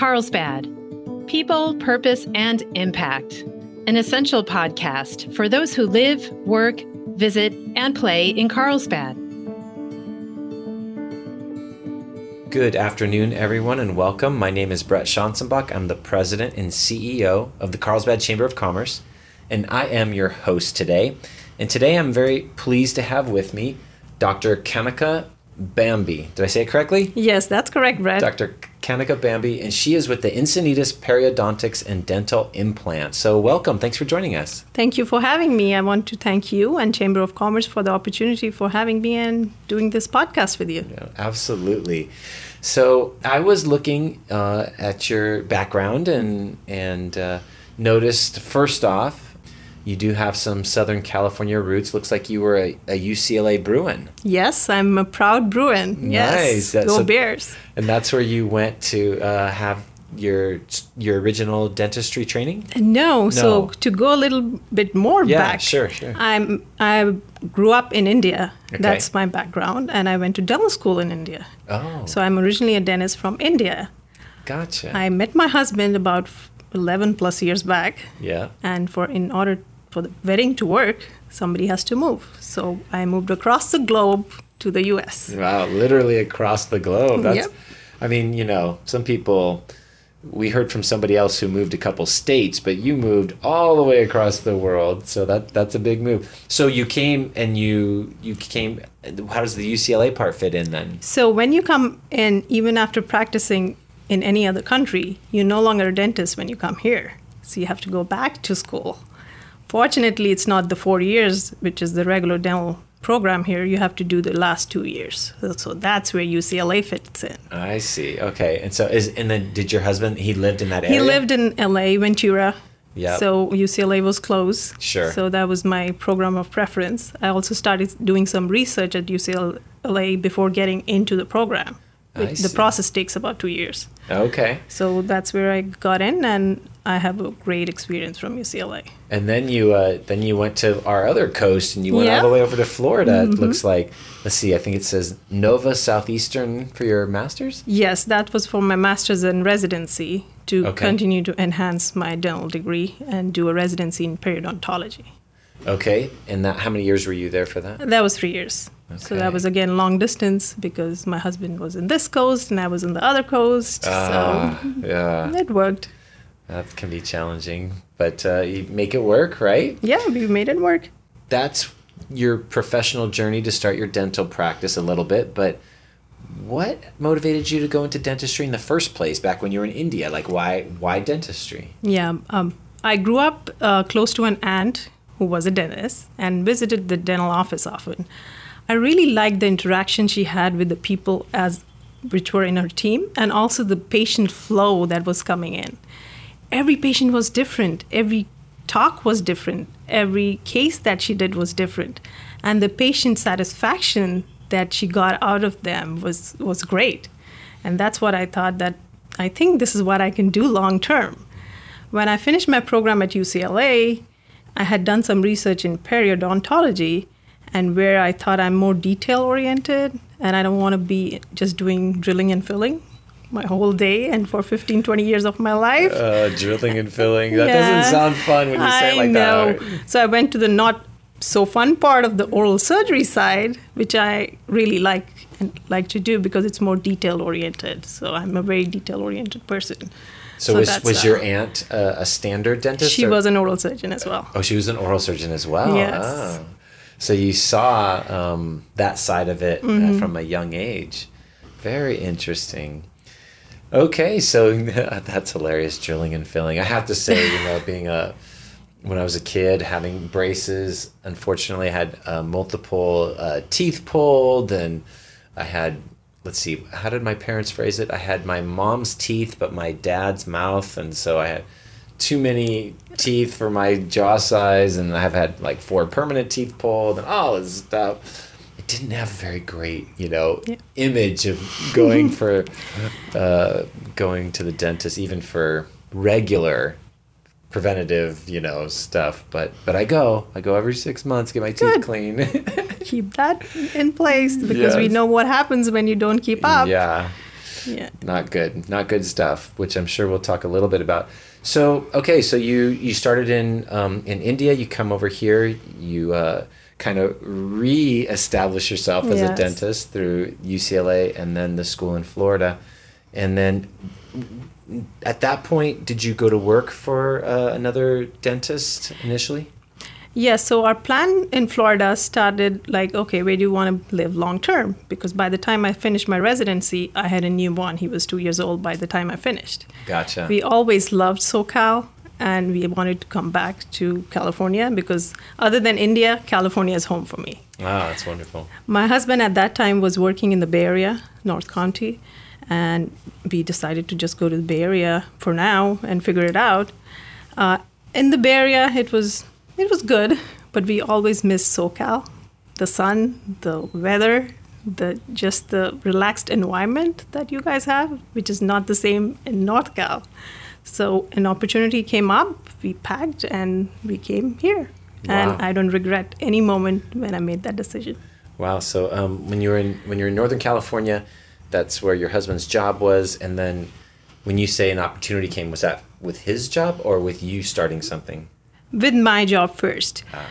Carlsbad People, Purpose, and Impact, an essential podcast for those who live, work, visit, and play in Carlsbad. Good afternoon, everyone, and welcome. My name is Brett Schanzenbach. I'm the president and CEO of the Carlsbad Chamber of Commerce, and I am your host today. And today I'm very pleased to have with me Dr. Kanika Bembey. Did I say it correctly? Yes, that's correct, Brett. Dr. Kanika Bembey, and she is with the Encinitas Periodontics and Dental Implants. So, welcome. Thanks for joining us. Thank you for having me. I want to thank you and Chamber of Commerce for the opportunity for having me and doing this podcast with you. Yeah, absolutely. So, I was looking uh, at your background and and uh, noticed first off you do have some Southern California roots. Looks like you were a, a UCLA Bruin. Yes, I'm a proud Bruin. Nice. Yes, go so, Bears. And that's where you went to uh, have your your original dentistry training? No, no. So to go a little bit more yeah, back, sure, sure. I'm I grew up in India. Okay. That's my background, and I went to dental school in India. Oh. So I'm originally a dentist from India. Gotcha. I met my husband about 11 plus years back. Yeah. And for in order for the wedding to work, somebody has to move. So I moved across the globe to the US. Wow, literally across the globe. That's yep. I mean, you know, some people we heard from somebody else who moved a couple states, but you moved all the way across the world. So that that's a big move. So you came and you you came how does the UCLA part fit in then? So when you come in even after practicing in any other country, you're no longer a dentist when you come here. So you have to go back to school Fortunately, it's not the four years, which is the regular dental program here. You have to do the last two years. So that's where UCLA fits in. I see. Okay. And so is and then did your husband he lived in that area? He lived in LA, Ventura. Yeah. So UCLA was close. Sure. So that was my program of preference. I also started doing some research at UCLA before getting into the program. The process takes about two years. Okay. So that's where I got in, and I have a great experience from UCLA. And then you uh, then you went to our other coast and you went yeah. all the way over to Florida. Mm-hmm. It looks like let's see, I think it says Nova Southeastern for your masters. Yes, that was for my master's and residency to Okay. continue to enhance my dental degree and do a residency in periodontology. Okay, and that how many years were you there for that? That was three years. So that was again long distance because my husband was in this coast and I was in the other coast. Ah, so yeah, it worked. that can be challenging, but uh, you make it work, right? Yeah, we made it work. That's your professional journey to start your dental practice a little bit, but what motivated you to go into dentistry in the first place back when you were in India? Like, why why dentistry? Yeah, um, I grew up uh, close to an aunt who was a dentist and visited the dental office often. I really liked the interaction she had with the people as which were in her team and also the patient flow that was coming in. Every patient was different. Every talk was different. Every case that she did was different. And the patient satisfaction that she got out of them was was great. And that's what I thought that I think this is what I can do long term. When I finished my program at UCLA, I had done some research in periodontology and where I thought I'm more detail oriented and I don't want to be just doing drilling and filling my whole day and for 15 20 years of my life. Uh, drilling and filling. That Yeah. doesn't sound fun when you say it I like know. that. So I went to the not so fun part of the oral surgery side, which I really like and like to do because it's more detail oriented. So I'm a very detail oriented person. So, So was, was uh, your aunt uh, a standard dentist? She or- was an oral surgeon as well. Oh, she was an oral surgeon as well. Yes. Oh. So you saw um, that side of it Mm-hmm. uh, from a young age. Very interesting. Okay, so that's hilarious, drilling and filling. I have to say, you know, being a when I was a kid, having braces, unfortunately, I had uh, multiple uh, teeth pulled, and I had, let's see, how did my parents phrase it? I had my mom's teeth, but my dad's mouth, and so I had too many teeth for my jaw size, and I've had like four permanent teeth pulled, and all this stuff. I didn't have a very great, you know, Yeah. image of going for, uh, going to the dentist, even for regular preventative, you know, stuff. But but I go. I go every six months, get my teeth clean. Keep that in place because we know what happens when you don't keep up. yeah. Yeah. Not good. Not good stuff, which I'm sure we'll talk a little bit about. So, okay, so you you started in um, in India. You come over here. You uh, kind of re-establish yourself as a dentist through UCLA and then the school in Florida, and then at that point, did you go to work for uh, another dentist initially? Yeah, so our plan in Florida started like, okay, where do you want to live long term? Because by the time I finished my residency, I had a newborn. He was two years old by the time I finished. Gotcha. We always loved SoCal and we wanted to come back to California because, other than India, California is home for me. Wow, that's wonderful. My husband at that time was working in the Bay Area, North County, and we decided to just go to the Bay Area for now and figure it out. Uh, in the Bay Area, it was it was good, but we always miss SoCal, the sun, the weather, the just the relaxed environment that you guys have, which is not the same in North Cal. So an opportunity came up, we packed and we came here. Wow. And I don't regret any moment when I made that decision. Wow. So um, when you were in when you're in Northern California, that's where your husband's job was, and then when you say an opportunity came, was that with his job or with you starting something? With my job first. Ah.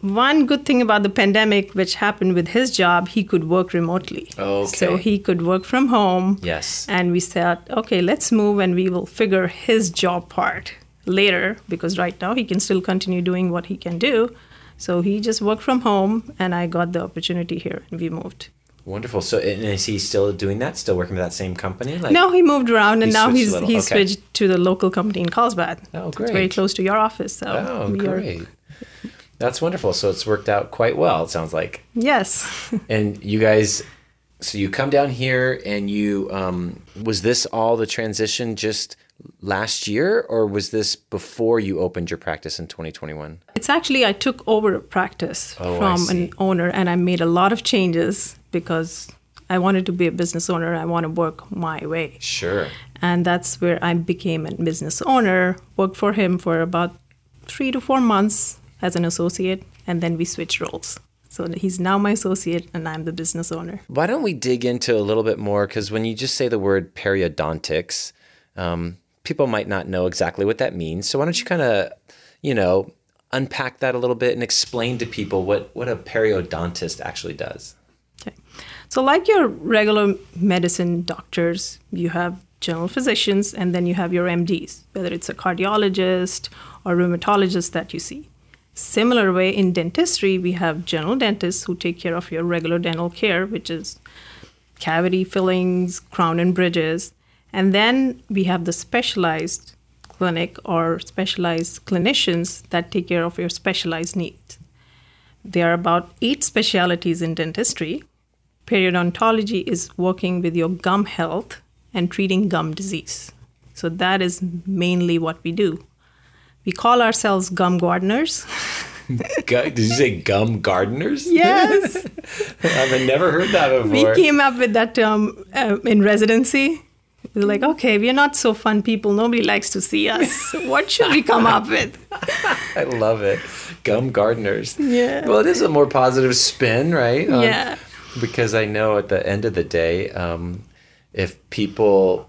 One good thing about the pandemic, which happened with his job, he could work remotely. Okay. So he could work from home. Yes. And we said, okay, let's move and we will figure his job part later because right now he can still continue doing what he can do. So he just worked from home and I got the opportunity here and we moved. Wonderful. So and is he still doing that? Still working for that same company? Like, no, he moved around and He now he's he okay. switched to the local company in Carlsbad. Oh, It's very close to your office. So Oh, are- great. That's wonderful. So it's worked out quite well. It sounds like. yes. And you guys, so you come down here, and you um, was this all the transition just last year, or was this before you opened your practice in 2021? It's actually I took over a practice Oh, from an owner and I made a lot of changes because I wanted to be a business owner. I want to work my way. Sure. And that's where I became a business owner, worked for him for about 3 to 4 months as an associate and then we switched roles. So he's now my associate and I'm the business owner. Why don't we dig into a little bit more? Because when you just say the word periodontics, um, people might not know exactly what that means. So why don't you kind of, you know, unpack that a little bit and explain to people what what a periodontist actually does? So, like your regular medicine doctors, you have general physicians and then you have your MDs, whether it's a cardiologist or rheumatologist that you see. Similar way in dentistry, we have general dentists who take care of your regular dental care, which is cavity fillings, crown and bridges. And then we have the specialized clinic or specialized clinicians that take care of your specialized needs. There are about eight specialities in dentistry. Periodontology is working with your gum health and treating gum disease. So that is mainly what we do. We call ourselves gum gardeners. Did you say gum gardeners? Yes. I've never heard that before. we came up with that term uh, in residency. We're like, okay, we're not so fun people. Nobody likes to see us. what should we come up with? I love it. Gum gardeners. Yeah. Well, it is a more positive spin, right? Yeah. Because I know at the end of the day, um, if people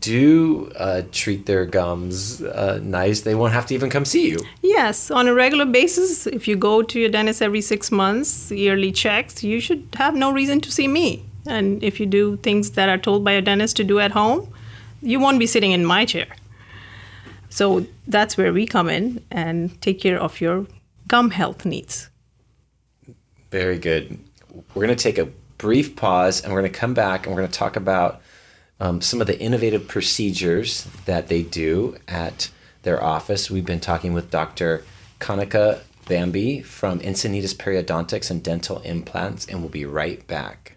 do uh, treat their gums uh, nice, they won't have to even come see you. Yes, on a regular basis, if you go to your dentist every six months, yearly checks, you should have no reason to see me. And if you do things that are told by a dentist to do at home, you won't be sitting in my chair. So that's where we come in and take care of your gum health needs. Very good. We're going to take a brief pause and we're going to come back and we're going to talk about um, some of the innovative procedures that they do at their office. We've been talking with Dr. Kanika Bembey from Encinitas Periodontics and Dental Implants, and we'll be right back.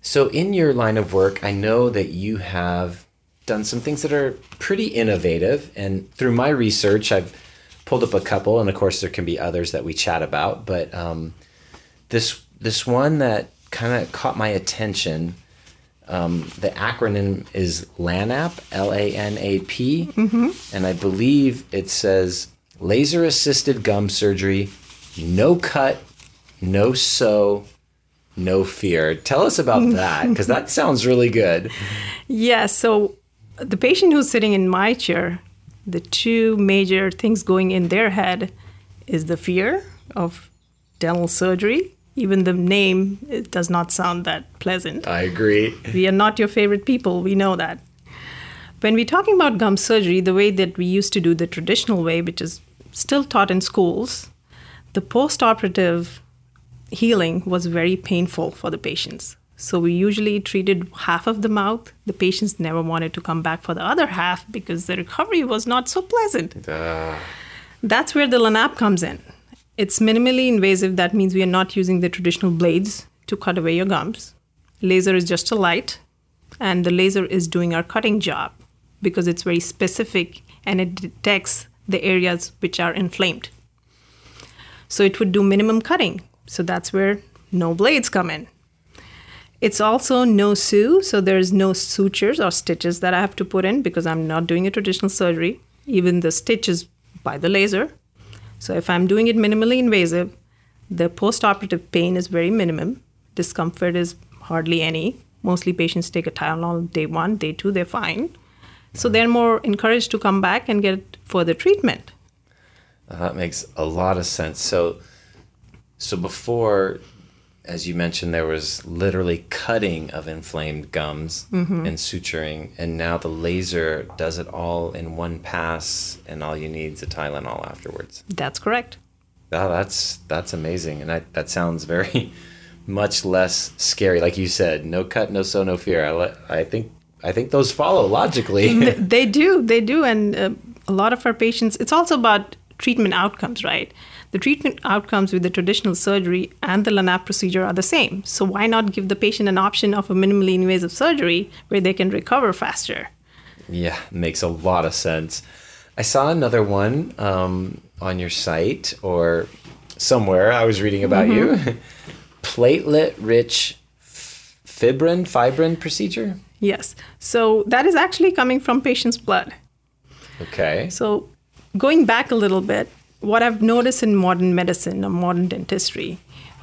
So, in your line of work, I know that you have done some things that are pretty innovative. And through my research, I've pulled up a couple, and of course, there can be others that we chat about. But um, this this one that kind of caught my attention. Um, the acronym is LANAP, L A N A P, and I believe it says laser assisted gum surgery, no cut, no sew, no fear. Tell us about that because that sounds really good. Yeah, so the patient who's sitting in my chair, the two major things going in their head is the fear of dental surgery. Even the name it does not sound that pleasant. I agree. We are not your favorite people, we know that. When we're talking about gum surgery, the way that we used to do the traditional way, which is still taught in schools, the post operative healing was very painful for the patients. So we usually treated half of the mouth. The patients never wanted to come back for the other half because the recovery was not so pleasant. Uh, That's where the Lanap comes in. It's minimally invasive. That means we are not using the traditional blades to cut away your gums. Laser is just a light, and the laser is doing our cutting job because it's very specific and it detects the areas which are inflamed. So it would do minimum cutting. So that's where no blades come in. It's also no sew, so there's no sutures or stitches that I have to put in because I'm not doing a traditional surgery. Even the stitches by the laser. So if I'm doing it minimally invasive, the post-operative pain is very minimum. Discomfort is hardly any. Mostly patients take a Tylenol day one, day two, they're fine. So they're more encouraged to come back and get further treatment. Uh, that makes a lot of sense. So, so before, as you mentioned, there was literally cutting of inflamed gums and suturing, and now the laser does it all in one pass, and all you need is a Tylenol afterwards. That's correct. Oh, that's that's amazing, and I, that sounds very much less scary. Like you said, no cut, no sew, no fear. I, le- I think I think those follow logically. They do, they do, and uh, a lot of our patients. It's also about treatment outcomes, right? The treatment outcomes with the traditional surgery and the Lanap procedure are the same. So why not give the patient an option of a minimally invasive surgery where they can recover faster? Yeah, makes a lot of sense. I saw another one um, on your site or somewhere. I was reading about you. Platelet rich fibrin fibrin procedure. Yes. So that is actually coming from patient's blood. Okay. So, going back a little bit, what I've noticed in modern medicine or modern dentistry,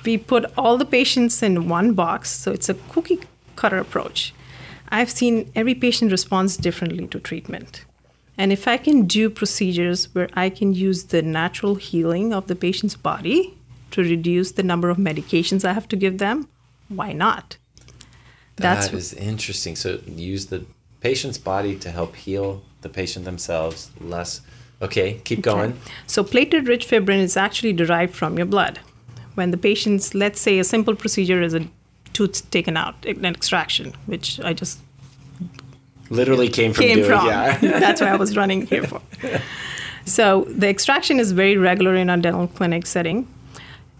we put all the patients in one box. So, it's a cookie cutter approach. I've seen every patient responds differently to treatment. And if I can do procedures where I can use the natural healing of the patient's body to reduce the number of medications I have to give them, why not? That's that is interesting. So use the patient's body to help heal the patient themselves. Less. Okay, keep going. So platelet-rich fibrin is actually derived from your blood. When the patient's, let's say, a simple procedure is a tooth taken out, an extraction, which I just literally came from came doing. from. Yeah. That's what I was running here for. So the extraction is very regular in our dental clinic setting.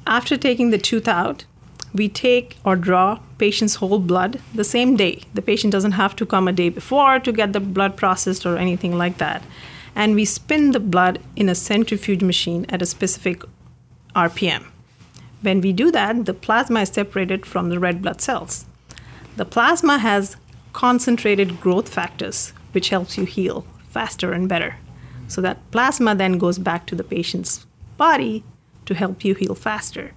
After taking the tooth out, we take or draw patient's whole blood the same day. The patient doesn't have to come a day before to get the blood processed or anything like that. And we spin the blood in a centrifuge machine at a specific RPM. When we do that, the plasma is separated from the red blood cells. The plasma has concentrated growth factors, which helps you heal faster and better. So that plasma then goes back to the patient's body to help you heal faster.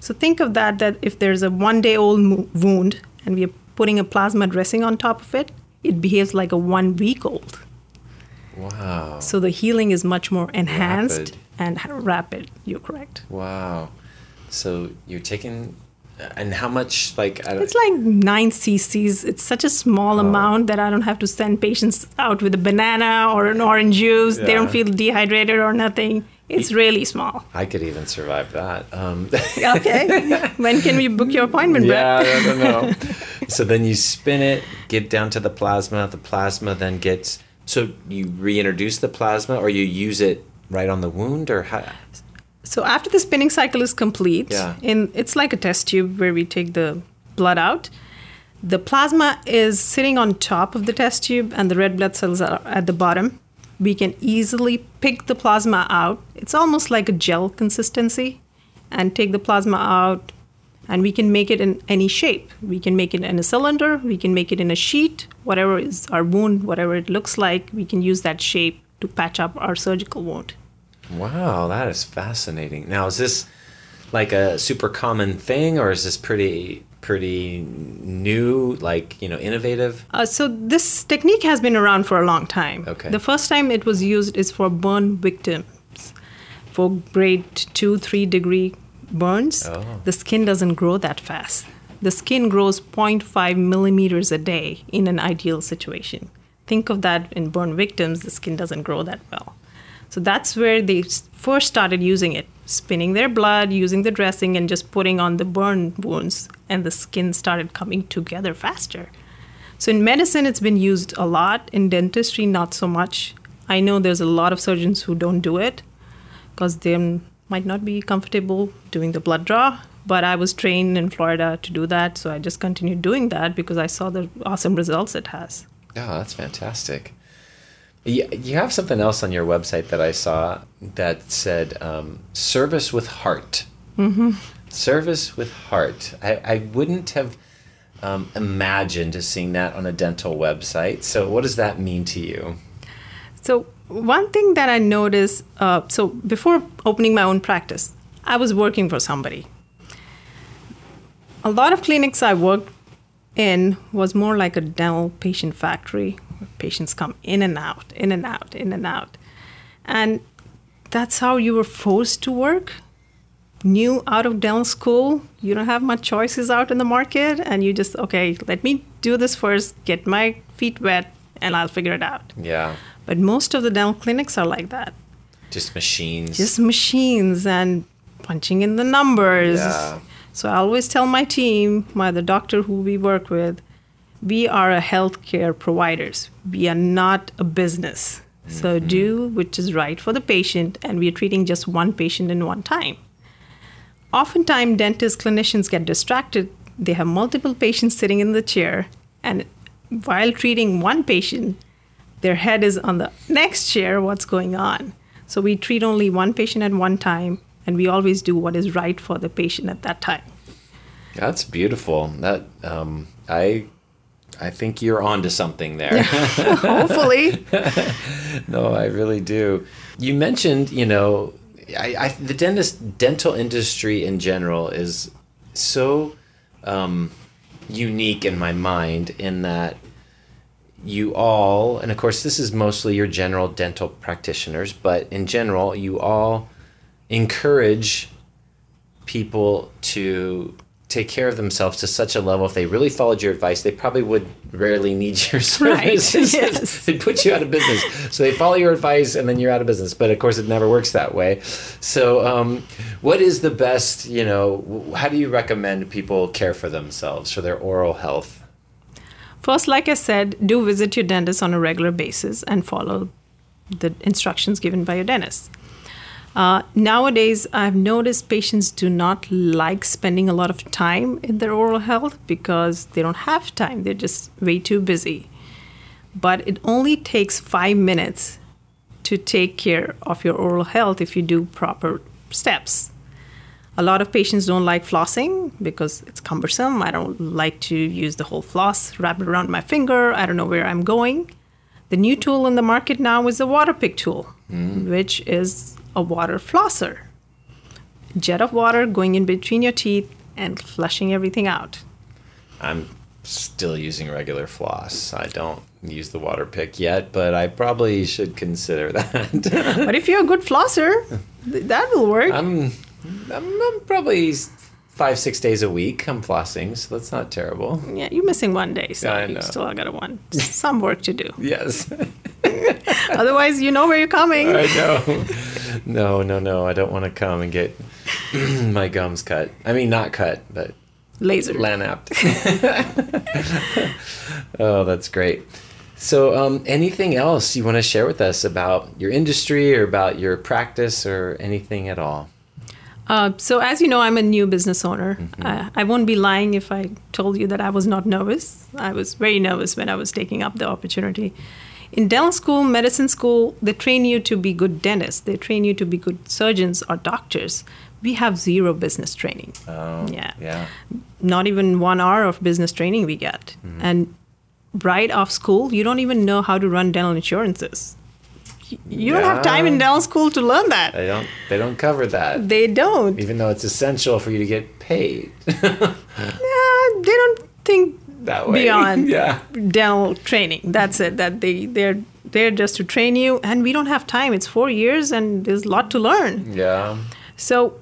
So think of that that if there's a one day old wound and we are putting a plasma dressing on top of it, it behaves like a one week old. Wow. So the healing is much more enhanced Rapid. and rapid. You're correct. Wow. So you're taking, and how much? Like, I don't, It's like nine cc's. It's such a small Oh. amount that I don't have to send patients out with a banana or an orange juice. They don't feel dehydrated or nothing. It's really small. I could even survive that. Um, Okay. when can we book your appointment, Brett? yeah, I don't know. so then you spin it, get down to the plasma. The plasma then gets. So you reintroduce the plasma, or you use it right on the wound, or how? So after the spinning cycle is complete, Yeah. in it's like a test tube where we take the blood out. The plasma is sitting on top of the test tube and the red blood cells are at the bottom. We can easily pick the plasma out. It's almost like a gel consistency and take the plasma out and we can make it in any shape. We can make it in a cylinder, we can make it in a sheet, whatever is our wound, whatever it looks like, we can use that shape to patch up our surgical wound. Wow, that is fascinating. Now, is this like a super common thing, or is this pretty pretty new, like, you know, innovative? Uh, so this technique has been around for a long time. Okay. The first time it was used is for burn victims, for grade two, three degree burns. Oh. The skin doesn't grow that fast. The skin grows 0.5 millimeters a day in an ideal situation. Think of that in burn victims, the skin doesn't grow that well. So that's where they first started using it, spinning their blood, using the dressing, and just putting on the burn wounds, and the skin started coming together faster. So in medicine, it's been used a lot. In dentistry, not so much. I know there's a lot of surgeons who don't do it because they might not be comfortable doing the blood draw. But I was trained in Florida to do that, so I just continued doing that because I saw the awesome results it has. Oh, that's fantastic. You, you have something else on your website that I saw that said um, service with heart. Mm-hmm. Service with heart. I, I wouldn't have um, imagined seeing that on a dental website. So, what does that mean to you? So one thing that I noticed, uh, so before opening my own practice, I was working for somebody. A lot of clinics I worked in was more like a dental patient factory. Where patients come in and out, in and out, in and out, and that's how you were forced to work. New out of dental school, you don't have much choices out in the market, and you just okay, let me do this first, get my feet wet, and I'll figure it out. Yeah, But most of the dental clinics are like that. just machines. Just machines and punching in the numbers. Yeah. So I always tell my team, my the doctor who we work with, we are a healthcare providers. We are not a business. So mm-hmm. do which is right for the patient, and we are treating just one patient in one time. Oftentimes, dentists, clinicians get distracted. They have multiple patients sitting in the chair, and while treating one patient, their head is on the next chair, what's going on. So we treat only one patient at one time, and we always do what is right for the patient at that time. That's beautiful. That um, I I think you're onto something there. Hopefully. no, I really do. You mentioned, you know, I, I the dentist dental industry in general is so um, unique in my mind in that you all, and of course, this is mostly your general dental practitioners, but in general, you all encourage people to take care of themselves to such a level if they really followed your advice they probably would rarely need your Right, services. yes. they'd put you out of business. So they follow your advice and then you're out of business. But of course it never works that way. So um, what is the best you know how do you recommend people care for themselves for their oral health First, like I said, do visit your dentist on a regular basis and follow the instructions given by your dentist. Uh, nowadays, I've noticed patients do not like spending a lot of time in their oral health because they don't have time. They're just way too busy. But it only takes five minutes to take care of your oral health if you do proper steps. A lot of patients don't like flossing because it's cumbersome. I don't like to use the whole floss, wrap it around my finger. I don't know where I'm going. The new tool in the market now is the Waterpik tool, mm. which is a water flosser. Jet of water going in between your teeth and flushing everything out. i'm still using regular floss i don't use the Waterpik yet but i probably should consider that but if you're a good flosser, th- that will work. I'm, I'm, I'm probably five, six days a week. I'm flossing, so that's not terrible. yeah, you're missing one day, so I you still got a one. Some work to do. Yes, Otherwise, you know where you're coming. I know. No, no, no. I don't want to come and get my gums cut. I mean, not cut, but Laser. lanapped. oh, that's great. So, um, anything else you want to share with us about your industry or about your practice or anything at all? Uh, so, as you know, I'm a new business owner. Mm-hmm. Uh, I won't be lying if I told you that I was not nervous. I was very nervous when I was taking up the opportunity. In dental school, medicine school, they train you to be good dentists. They train you to be good surgeons or doctors. We have zero business training. Oh, Yeah. yeah. Not even one hour of business training we get. And right off school, you don't even know how to run dental insurances. You don't have time in dental school to learn that. They don't. They don't cover that. They don't. Even though it's essential for you to get paid Yeah, they don't think that way. beyond Yeah. dental training. That's it. That they they're there just to train you, and we don't have time. It's four years, and there's a lot to learn. Yeah. So,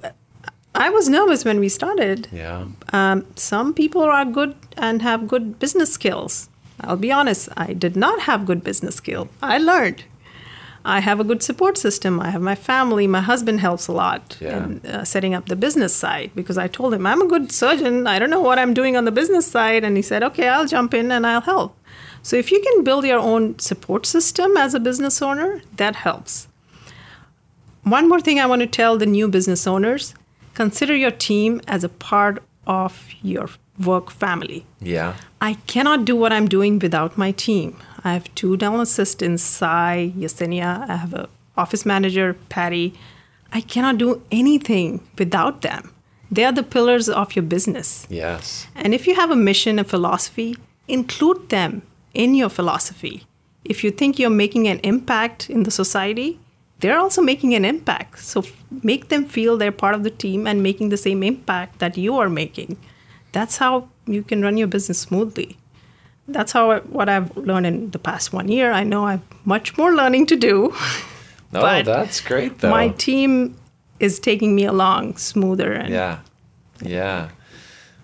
I was nervous when we started. Yeah. Um, some people are good and have good business skills. I'll be honest, I did not have good business skill. I learned. I have a good support system. I have my family. My husband helps a lot Yeah. in uh, setting up the business side because I told him I'm a good surgeon. I don't know what I'm doing on the business side, and he said, "Okay, I'll jump in and I'll help." So if you can build your own support system as a business owner, that helps. One more thing I want to tell the new business owners consider your team as a part of your work family. Yeah. I cannot do what I'm doing without my team. I have two dental assistants, Sai, Yesenia. I have an office manager, Patty. I cannot do anything without them. They are the pillars of your business. Yes. And if you have a mission, a philosophy, include them in your philosophy. If you think you're making an impact in the society, they're also making an impact. So make them feel they're part of the team and making the same impact that you are making. That's how you can run your business smoothly. That's how I, what I've learned in the past one year. I know I have much more learning to do. No, But that's great though. My team is taking me along smoother and Yeah. Yeah.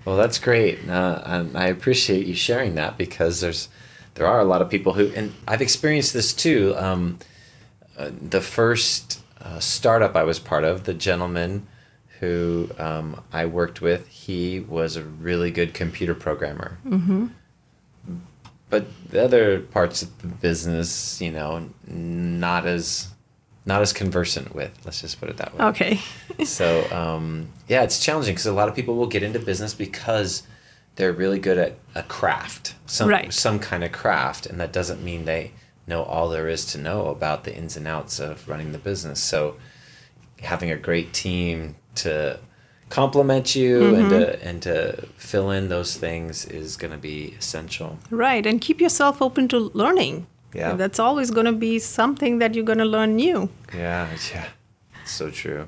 Well, that's great. Uh, and I appreciate you sharing that because there's there are a lot of people who and I've experienced this too. Um, uh, the first uh, startup I was part of, the gentleman who um, I worked with, he was a really good computer programmer. Mm-hmm. But the other parts of the business, you know, not as not as conversant with. Let's just put it that way okay. so um, yeah, it's challenging because a lot of people will get into business because they're really good at a craft, some Right. some kind of craft, and that doesn't mean they know all there is to know about the ins and outs of running the business. So having a great team to complement you and mm-hmm. to and to fill in those things is going to be essential. Right, and keep yourself open to learning. Yeah. That's always going to be something that you're going to learn new. Yeah, yeah. So true.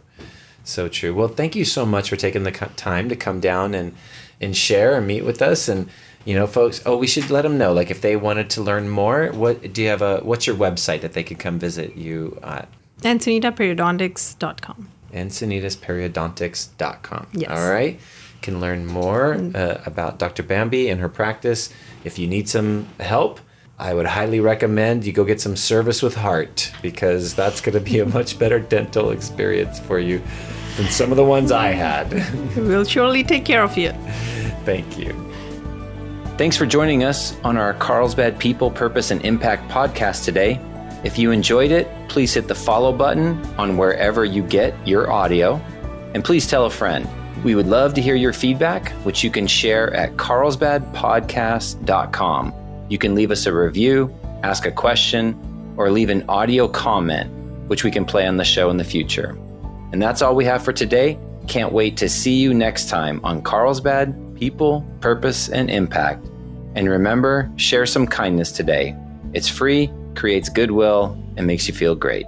So true. Well, thank you so much for taking the time to come down and and share and meet with us and you know, folks, oh, we should let them know like if they wanted to learn more, what do you have a what's your website that they could come visit you at? EncinitasPeriodontics.com. EncinitasPeriodontics.com. Yes. All right. Can learn more uh, about Dr. Bembey and her practice. If you need some help, I would highly recommend you go get some service with heart because that's going to be a much better dental experience for you than some of the ones I had. We'll surely take care of you. Thank you. Thanks for joining us on our Carlsbad People, Purpose, and Impact podcast today. If you enjoyed it, please hit the follow button on wherever you get your audio. And please tell a friend. We would love to hear your feedback, which you can share at carlsbadpodcast.com. You can leave us a review, ask a question, or leave an audio comment, which we can play on the show in the future. And that's all we have for today. Can't wait to see you next time on Carlsbad People, Purpose, and Impact. And remember, share some kindness today. It's free, creates goodwill, and makes you feel great.